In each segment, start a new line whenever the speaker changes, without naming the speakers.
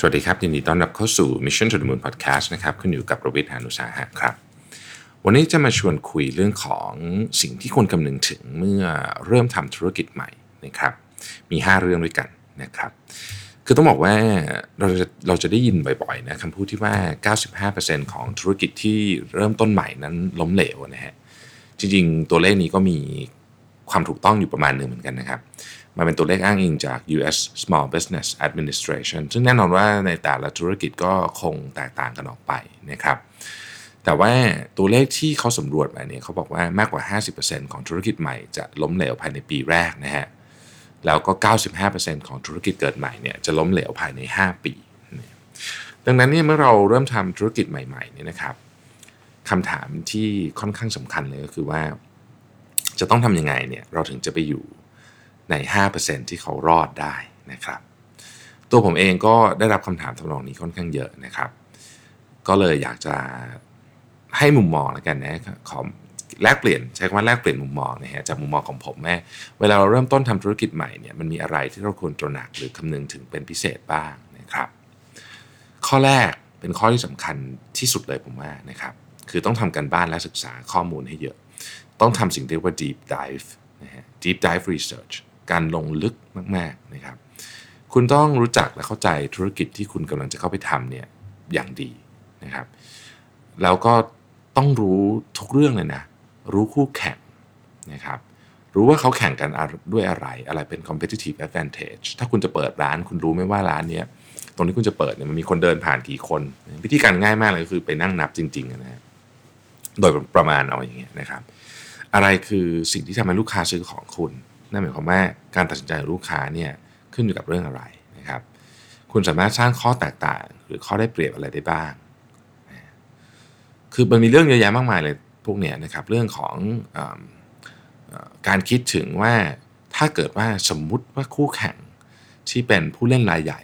สวัสดีครับ ยินดีต้อนรับเข้าสู่ Mission to the Moon Podcast นะครับคุณอยู่กับโรบิทานุสาหะครับ วันนี้จะมาชวนคุยเรื่องของสิ่งที่ควรคำนึงถึงเมื่อเริ่มทำธุรกิจใหม่นะครับ มี 5 เรื่องด้วยกันนะครับ คือต้องบอกว่าเราจะเราจะได้ยินบ่อยๆนะคำพูดที่ว่า 95%ของธุรกิจที่เริ่มต้นใหม่นั้นล้มเหลวนะฮะจริงๆ ตัวเลขนี้ก็มีความถูกต้องอยู่ประมาณหนึ่งเหมือนกันนะครับ มันเป็นตัวเลขอ้างอิงจาก US Small Business Administration ซึ่งแน่นอนว่าในแต่ละธุรกิจก็คงแตกต่างกันออกไปนะครับแต่ว่าตัวเลขที่เขาสำรวจมาเนี่ยเขาบอกว่ามากกว่า 50%ของธุรกิจใหม่จะล้มเหลวภายในปีแรกนะฮะแล้วก็ 95%ของธุรกิจเกิดใหม่เนี่ยจะล้มเหลวภายใน 5 ปี ดังนั้นเนี่ยเมื่อเราเริ่มทำธุรกิจใหม่ๆเนี่ยนะครับคำถามที่ค่อนข้างสำคัญเลยก็คือว่า จะต้องทำยังไงเนี่ยเราถึงจะไปอยู่ ใน 5%ที่เขารอดได้นะครับ ตัวผมเองก็ได้รับคำถามทำนองนี้ค่อนข้างเยอะนะครับ ก็เลยอยากจะให้มุมมองแล้วกันนะขอแลกเปลี่ยนใช้คำว่าแลกเปลี่ยนมุมมองนะฮะจากมุมมองของผมแม่เวลาเราเริ่มต้นทำธุรกิจใหม่เนี่ยมันมีอะไรที่เราควรตระหนักหรือคำนึงถึงเป็นพิเศษบ้างนะครับ ข้อแรกเป็นข้อที่สำคัญที่สุดเลยผมว่านะครับ คือต้องทำการบ้านและศึกษาข้อมูลให้เยอะ ต้องทำสิ่งที่เรียกว่า deep dive นะฮะ deep dive research การลงลึกมากๆนะครับ คุณต้องรู้จักและเข้าใจธุรกิจที่คุณกำลังจะเข้าไปทำเนี่ยอย่างดีนะครับ แล้วก็ต้องรู้ทุกเรื่องเลยนะ รู้คู่แข่งนะครับรู้ว่าเขาแข่งกันด้วยอะไร อะไรเป็น competitive advantage ถ้าคุณจะเปิดร้าน คุณรู้ไหมว่าร้านเนี้ยตรงที่คุณจะเปิดเนี่ยมันมีคนเดินผ่านกี่คน วิธีการง่ายมากเลยคือไปนั่งนับจริงๆนะฮะโดยประมาณเอาอย่างเงี้ยนะครับ อะไรคือสิ่งที่ทำให้ลูกค้าซื้อของคุณ นั่นหมายความว่าการตัดสินใจของลูกค้าเนี่ยขึ้นอยู่กับเรื่องอะไรนะครับ คุณสามารถสร้างข้อแตกต่าง หรือข้อได้เปรียบอะไรได้บ้าง คือมันมีเรื่องเยอะแยะมากมายเลยพวกเนี้ยนะครับเรื่องของอการคิดถึงว่าถ้าเกิดว่าสมมุติว่าคู่แข่งที่เป็นผู้เล่นรายใหญ่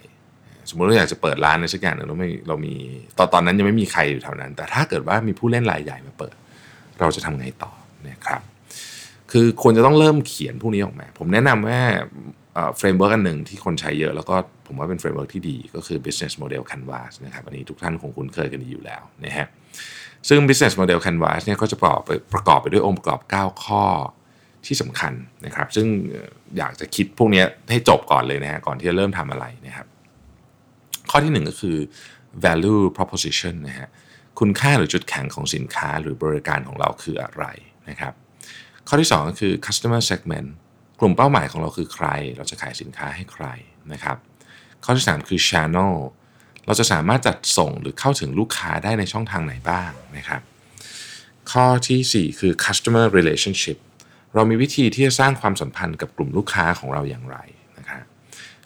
สมมติเราอยากจะเปิดร้านในสักอย่างหนึ่งเราไม่เรามีตอนตอนนั้นยังไม่มีใครอยู่แถวนั้น แต่ถ้าเกิดว่ามีผู้เล่นรายใหญ่มาเปิด เราจะทำไงต่อนะครับ คือควรจะต้องเริ่มเขียนพวกนี้ออกมา ผมแนะนำว่า framework อันหนึ่งที่คนใช้เยอะแล้วก็ผมว่าเป็น framework ที่ดีก็คือ business model canvas นะครับอันนี้ทุกท่านคงคุ้นเคยกันดีอยู่แล้วนะฮะซึ่ง business model canvas เนี่ยก็จะประกอบไปประกอบไปด้วยองค์ประกอบ 9 ข้อที่สำคัญนะครับ ซึ่งอยากจะคิดพวกนี้ให้จบก่อนเลยนะฮะก่อนที่จะเริ่มทำอะไรนะครับข้อที่ 1 ก็คือ value proposition นะฮะคุณค่าหรือจุดแข็งของสินค้าหรือบริการของเราคืออะไรนะครับ ข้อที่ 2 ก็คือ customer segment กลุ่มเป้าหมายของเราคือใคร เราจะขายสินค้าให้ใครนะครับข้อที่ 3 คือ channel เราจะสามารถจัดส่งหรือเข้าถึงลูกค้าได้ในช่องทางไหนบ้างนะครับ ข้อที่ 4 คือ customer relationship เรามีวิธีที่จะสร้างความสัมพันธ์กับกลุ่มลูกค้าของเราอย่างไรนะครับ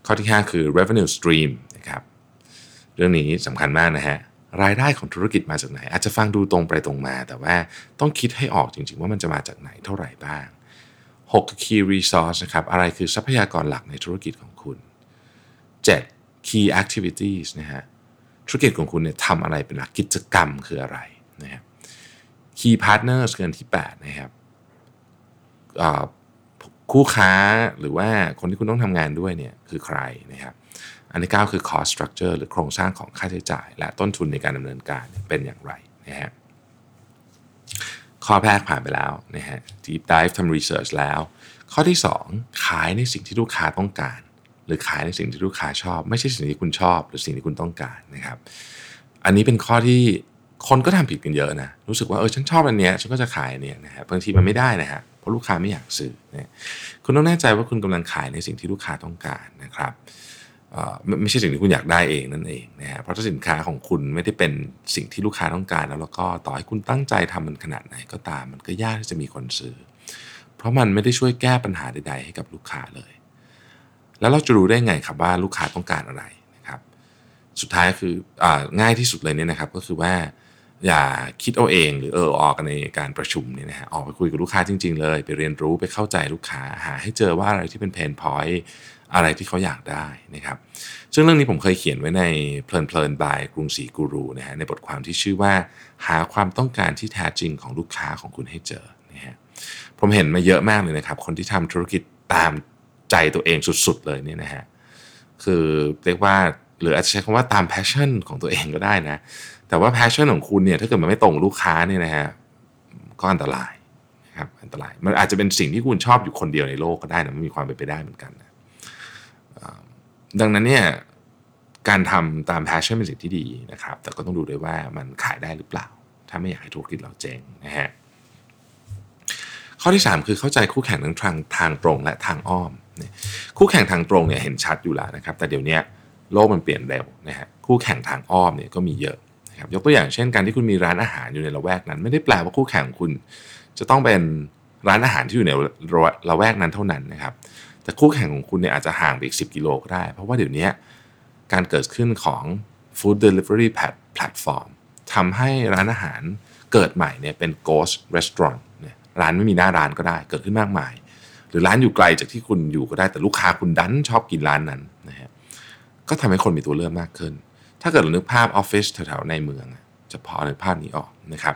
ข้อที่ 5 คือ revenue stream นะครับเรื่องนี้สำคัญมากนะฮะ รายได้ของธุรกิจมาจากไหน อาจจะฟังดูตรงไปตรงมา แต่ว่าต้องคิดให้ออกจริงๆ ว่ามันจะมาจากไหนเท่าไหร่บ้าง 6 key resource นะครับ อะไรคือทรัพยากรหลักในธุรกิจของคุณ 7 key activities นะฮะธุรกิจของคุณเนี่ยทำอะไรเป็นหลักกิจกรรมคืออะไรนะฮะ key partners เกินที่ 8 นะครับคู่ค้าหรือว่าคนที่คุณต้องทำงานด้วยเนี่ยคือใครนะครับ อันที่ 9 คือ cost structure หรือโครงสร้างของค่าใช้จ่าย และต้นทุนในการดำเนินการเป็นอย่างไรนะฮะข้อแรกผ่านไปแล้วนะฮะ deep dive ทำ research แล้ว ข้อที่ 2 ขายในสิ่งที่ลูกค้าต้องการ หรือขายในสิ่งที่ลูกค้าชอบ ไม่ใช่สิ่งที่คุณชอบ หรือสิ่งที่คุณต้องการนะครับ อันนี้เป็นข้อที่คนก็ทำผิดกันเยอะนะรู้สึกว่าเออฉันชอบอันเนี้ยฉันก็จะขายอันเนี้ยนะฮะบางทีมันไม่ได้นะฮะเพราะลูกค้าไม่อยากซื้อนะคุณต้องแน่ใจว่าคุณกำลังขายในสิ่งที่ลูกค้าต้องการนะครับ ไม่ใช่สิ่งที่คุณอยากได้เองนั่นเองนะฮะเพราะถ้าสินค้าของคุณไม่ได้เป็นสิ่งที่ลูกค้าต้องการ แล้วแล้วก็ต่อให้คุณตั้งใจทำมันขนาดไหนก็ตาม มันก็ยากที่จะมีคนซื้อ เพราะมันไม่ได้ช่วยแก้ปัญหาใด ๆ ให้กับลูกค้าเลย แล้วเราจะรู้ได้ไงครับว่าลูกค้าต้องการอะไรนะครับ สุดท้ายคืออง่ายที่สุดเลยเนี่ยนะครับ ก็คือว่าอย่าคิดเอาเองหรือเออออกกันในการประชุมเนี่ยนะฮะออกไปคุยกับลูกค้าจริง ๆ เลย ไปเรียนรู้ไปเข้าใจลูกค้าหาให้เจอว่าอะไรที่เป็นเพนพอยต์ อะไรที่เขาอยากได้นะครับ ซึ่งเรื่องนี้ผมเคยเขียนไว้ในเพลินเพลินบายกรุงศรีกูรูนะฮะในบทความที่ชื่อว่าหาความต้องการที่แท้จริงของลูกค้าของคุณให้เจอนะฮะผมเห็นมาเยอะมากเลยนะครับ คนที่ทำธุรกิจตามใจตัวเองสุดๆเลยเนี่ยนะฮะคือเรียกว่าหรืออาจจะใช้คำว่าตาม passion ของตัวเองก็ได้นะ แต่ว่า passion ของคุณเนี่ยถ้าเกิดมันไม่ตรงลูกค้าเนี่ยนะฮะก็อันตรายนะครับอันตรายมันอาจจะเป็นสิ่งที่คุณชอบอยู่คนเดียวในโลกก็ได้นะมันมีความเป็นไปได้เหมือนกันนะ ดังนั้นเนี่ยการทำตาม passion เป็นสิ่งที่ดีนะครับ แต่ก็ต้องดูด้วยว่ามันขายได้หรือเปล่า ถ้าไม่อยากให้ธุรกิจเราเจ๊งนะฮะข้อที่ 3 คือเข้าใจคู่แข่งทั้งทางทางตรงและทางอ้อม คู่แข่งทางตรงเนี่ยเห็นชัดอยู่แล้วนะครับ แต่เดี๋ยวนี้โลกมันเปลี่ยนเร็วนะฮะคู่แข่งทางอ้อมเนี่ยก็มีเยอะนะครับยกตัวอย่างเช่นการที่คุณมีร้านอาหารอยู่ในละแวกนั้น ไม่ได้แปลว่าคู่แข่งคุณจะต้องเป็นร้านอาหารที่อยู่ในละแวกนั้นเท่านั้นนะครับ แต่คู่แข่งของคุณเนี่ยอาจจะห่างไปอีก 10 กิโลก็ได้ เพราะว่าเดี๋ยวนี้การเกิดขึ้นของ food delivery platform ทำให้ร้านอาหารเกิดใหม่เนี่ยเป็น ghost restaurant เนี่ยร้านไม่มีหน้าร้านก็ได้เกิดขึ้นมากมาย หรือร้านอยู่ไกลจากที่คุณอยู่ก็ได้แต่ลูกค้าคุณดันชอบกินร้านนั้นนะฮะก็ทำให้คนมีตัวเลือกมากขึ้น ถ้าเกิดเรานึกภาพออฟฟิศแถวๆในเมือง จะพอในภาพนี้ออกนะครับ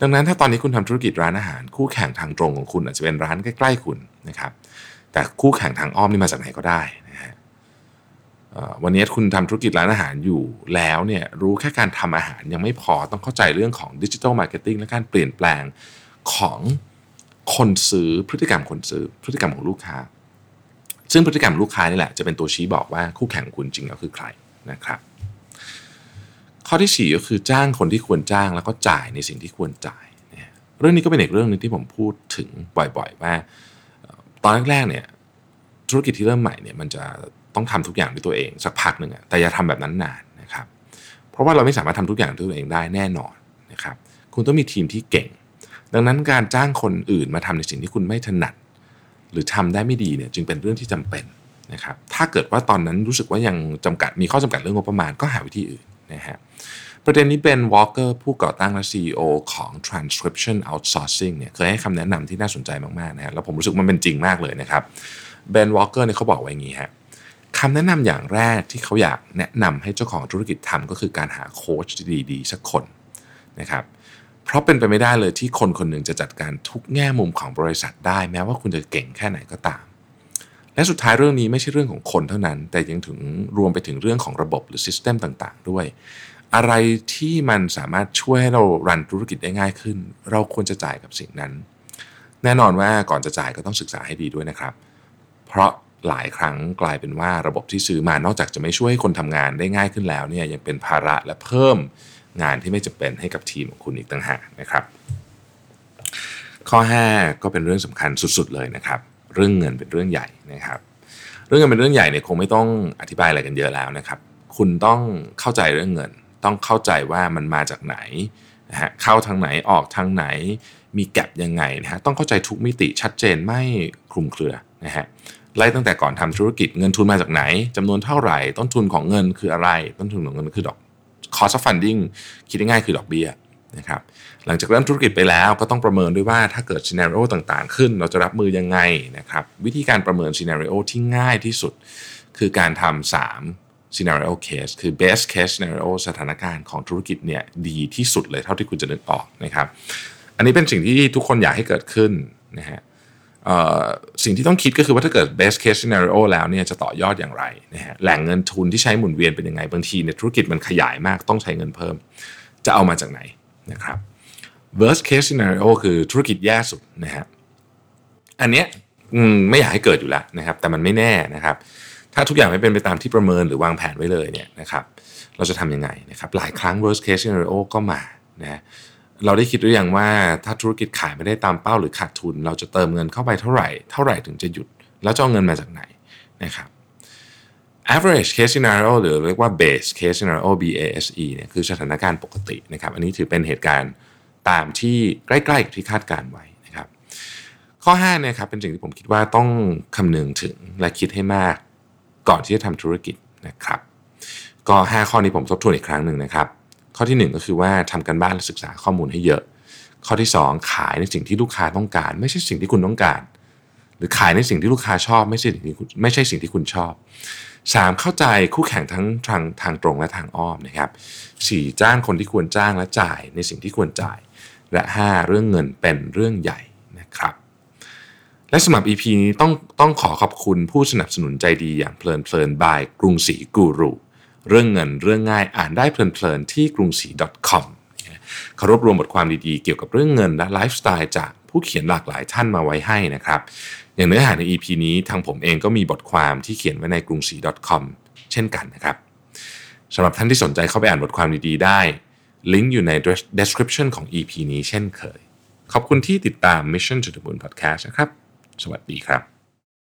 ดังนั้นถ้าตอนนี้คุณทำธุรกิจร้านอาหาร คู่แข่งทางตรงของคุณอาจจะเป็นร้านใกล้ ๆ คุณนะครับ แต่คู่แข่งทางอ้อมนี่มาจากไหนก็ได้นะฮะวันนี้คุณทำธุรกิจร้านอาหารอยู่แล้วเนี่ยรู้แค่การทำอาหารยังไม่พอต้องเข้าใจเรื่องของ digital marketing และการเปลี่ยนแปลงของคนซื้อพฤติกรรมคนซื้อพฤติกรรมของลูกค้า ซึ่งพฤติกรรมลูกค้านี่แหละจะเป็นตัวชี้บอกว่าคู่แข่งคุณจริงแล้วคือใครนะครับ ข้อที่ 4 ก็คือจ้างคนที่ควรจ้างแล้วก็จ่ายในสิ่งที่ควรจ่าย เรื่องนี้ก็เป็นอีกเรื่องนึงที่ผมพูดถึงบ่อยๆว่า ตอนแรกๆเนี่ยธุรกิจที่เริ่มใหม่เนี่ยมันจะต้องทำทุกอย่างด้วยตัวเองสักพักหนึ่งแต่อย่าทำแบบนั้นนานนะครับ เพราะว่าเราไม่สามารถทำทุกอย่างด้วยตัวเองได้แน่นอนนะครับ คุณต้องมีทีมที่เก่ง ดังนั้นการจ้างคนอื่นมาทำในสิ่งที่คุณไม่ถนัด หรือทำได้ไม่ดีเนี่ยจึงเป็นเรื่องที่จำเป็นนะครับ ถ้าเกิดว่าตอนนั้นรู้สึกว่ายังจำกัดมีข้อจำกัดเรื่องงบประมาณก็หาวิธีอื่นนะฮะ ประเด็นนี้เบนวอลเกอร์ผู้ก่อตั้งและ CEO ของ Transcription Outsourcing เนี่ยเคยให้คำแนะนำที่น่าสนใจมากๆนะฮะแล้วผมรู้สึกมันเป็นจริงมากเลยนะครับเบนวอลเกอร์เนี่ยเขาบอกไว้อย่างนี้ฮะคำแนะนำอย่างแรกที่เขาอยากแนะนำให้เจ้าของธุรกิจทำก็คือการหาโค้ชดีๆ สักคนนะครับเพราะเป็นไปไม่ได้เลยที่คนคนหนึ่งจะจัดการทุกแง่มุมของบริษัทได้ แม้ว่าคุณจะเก่งแค่ไหนก็ตาม และสุดท้ายเรื่องนี้ไม่ใช่เรื่องของคนเท่านั้น แต่ยังถึงรวมไปถึงเรื่องของระบบหรือซิสเต็มต่าง ๆ ด้วย อะไรที่มันสามารถช่วยให้เรารันธุรกิจได้ง่ายขึ้น เราควรจะจ่ายกับสิ่งนั้น แน่นอนว่าก่อนจะจ่ายก็ต้องศึกษาให้ดีด้วยนะครับ เพราะหลายครั้งกลายเป็นว่าระบบที่ซื้อมานอกจากจะไม่ช่วยให้คนทำงานได้ง่ายขึ้นแล้วเนี่ยยังเป็นภาระและเพิ่มงานที่ไม่จำเป็นให้กับทีมของคุณอีกต่างหากนะครับ ข้อ 5 ก็เป็นเรื่องสำคัญสุดๆเลยนะครับ เรื่องเงินเป็นเรื่องใหญ่นะครับ เรื่องเงินเป็นเรื่องใหญ่เนี่ยคงไม่ต้องอธิบายอะไรกันเยอะแล้วนะครับ คุณต้องเข้าใจเรื่องเงิน ต้องเข้าใจว่ามันมาจากไหนนะฮะเข้าทางไหนออกทางไหน มีแกลบยังไงนะฮะต้องเข้าใจทุกมิติชัดเจนไม่คลุมเครือนะฮะไล่ตั้งแต่ก่อนทำธุรกิจเงินทุนมาจากไหนจำนวนเท่าไหร่ ต้นทุนของเงินคืออะไร ต้นทุนของเงินคือดอก cost of funding คิดง่ายๆคือดอกเบี้ยนะครับหลังจากเริ่มธุรกิจไปแล้วก็ต้องประเมินด้วยว่าถ้าเกิด scenario ต่างๆ ขึ้น เราจะรับมือยังไงนะครับวิธีการประเมิน scenario ที่ง่ายที่สุด คือการทำสาม scenario case คือ best case scenario สถานการณ์ของธุรกิจเนี่ยดีที่สุดเลยเท่าที่คุณจะนึกออกนะครับ อันนี้เป็นสิ่งที่ทุกคนอยากให้เกิดขึ้นนะฮะสิ่งที่ต้องคิดก็คือว่าถ้าเกิด best case scenario แล้วเนี่ยจะต่อยอดอย่างไรนะฮะแหล่งเงินทุนที่ใช้หมุนเวียนเป็นยังไง บางทีเนี่ยธุรกิจมันขยายมากต้องใช้เงินเพิ่ม จะเอามาจากไหนนะครับ worst case scenario คือธุรกิจแย่สุดนะฮะอันเนี้ยไม่อยากให้เกิดอยู่แล้วนะครับ แต่มันไม่แน่นะครับ ถ้าทุกอย่างไม่เป็นไปตามที่ประเมินหรือวางแผนไว้เลยเนี่ยนะครับเราจะทำยังไงนะครับหลายครั้ง worst case scenario ก็มานะเราได้คิดหรือยังว่าถ้าธุรกิจขายไม่ได้ตามเป้าหรือขาดทุน เราจะเติมเงินเข้าไปเท่าไหร่ เท่าไหร่ถึงจะหยุด แล้วจะเอาเงินมาจากไหนนะครับ average case scenario หรือเรียกว่า base case scenario BASE เนี่ยคือสถานการณ์ปกตินะครับอันนี้ถือเป็นเหตุการณ์ตามที่ใกล้ๆกับที่คาดการไว้นะครับ ข้อ5เนี่ยครับเป็นสิ่งที่ผมคิดว่าต้องคำนึงถึงและคิดให้มาก ก่อนที่จะทำธุรกิจนะครับ ก็ 5 ข้อนี้ผมทบทวนอีกครั้งหนึ่งนะครับ ข้อที่ 1 ก็คือว่าทำกันบ้านและศึกษาข้อมูลให้เยอะ ข้อที่ 2 ขายในสิ่งที่ลูกค้าต้องการ ไม่ใช่สิ่งที่คุณต้องการ หรือขายในสิ่งที่ลูกค้าชอบ ไม่ใช่สิ่งที่ไม่ใช่สิ่งที่คุณชอบ 3. เข้าใจคู่แข่งทั้งทางทางตรงและทางอ้อมนะครับ 4. จ้างคนที่ควรจ้างและจ่ายในสิ่งที่ควรจ่าย และ 5. เรื่องเงินเป็นเรื่องใหญ่นะครับ และสำหรับ EP นี้ต้องต้องขอขอบคุณผู้สนับสนุนใจดีอย่างเพลินเพลินบายกรุงศรีกูรูเรื่องเงินเรื่องง่ายอ่านได้เพลินๆที่กรุงศรี .com เขารวบรวมบทความดีๆ เกี่ยวกับเรื่องเงินและไลฟ์สไตล์จากผู้เขียนหลากหลายท่านมาไว้ให้นะครับ อย่างเนื้อหาใน EP นี้ทางผมเองก็มีบทความที่เขียนไว้ในกรุงศรี .com เช่นกันนะครับสำหรับท่านที่สนใจเข้าไปอ่านบทความดีๆ ได้ ลิงก์อยู่ใน description ของ EP นี้เช่นเคย ขอบคุณที่ติดตาม Mission to the Moon Podcast นะครับ สวัสดีครับ